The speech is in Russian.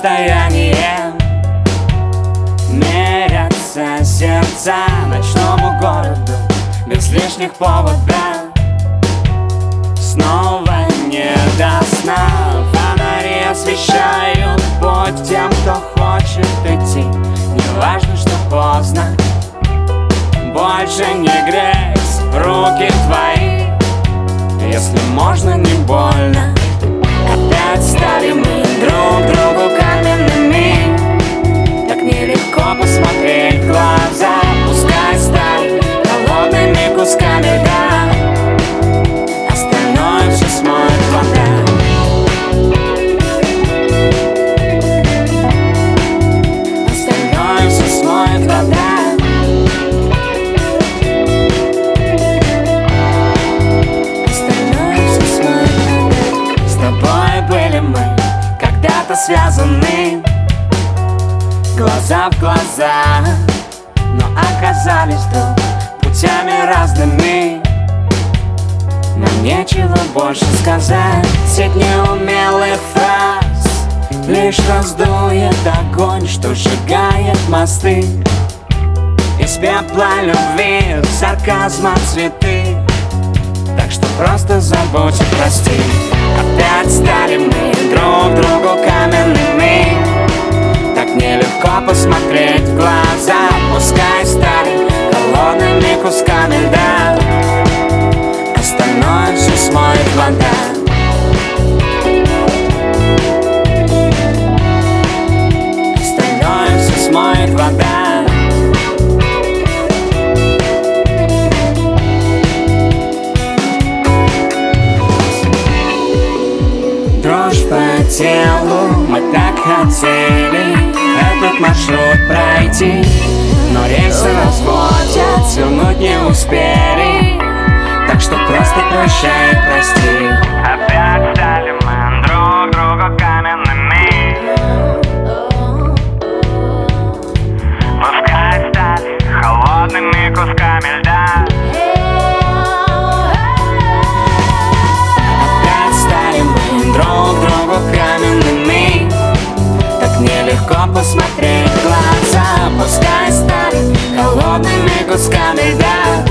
расстояние Мерятся сердца ночному городу Без лишних поводов. Снова не до сна Фонари освещают путь тем, кто хочет идти. Не важно, что поздно Больше не грязь, руки твои. Если можно, не больно. Опять стали мы друг другу как Глаза в глаза. Но оказались вдруг путями разными Нам нечего больше сказать. Сеть неумелых фраз. Лишь раздует огонь, что сжигает мосты. Из пепла любви, сарказма цветы. Так что просто забудь и прости. Опять стали мы друг другу каменными посмотреть в глаза. Пускай стали холодными кусками льда. Остальное все смоет вода смоет вода Дрожь по телу, мы так хотели Этот маршрут пройти. Но рельсы разводят, свернуть не успели. Так что просто прощай, прости buscar melhor.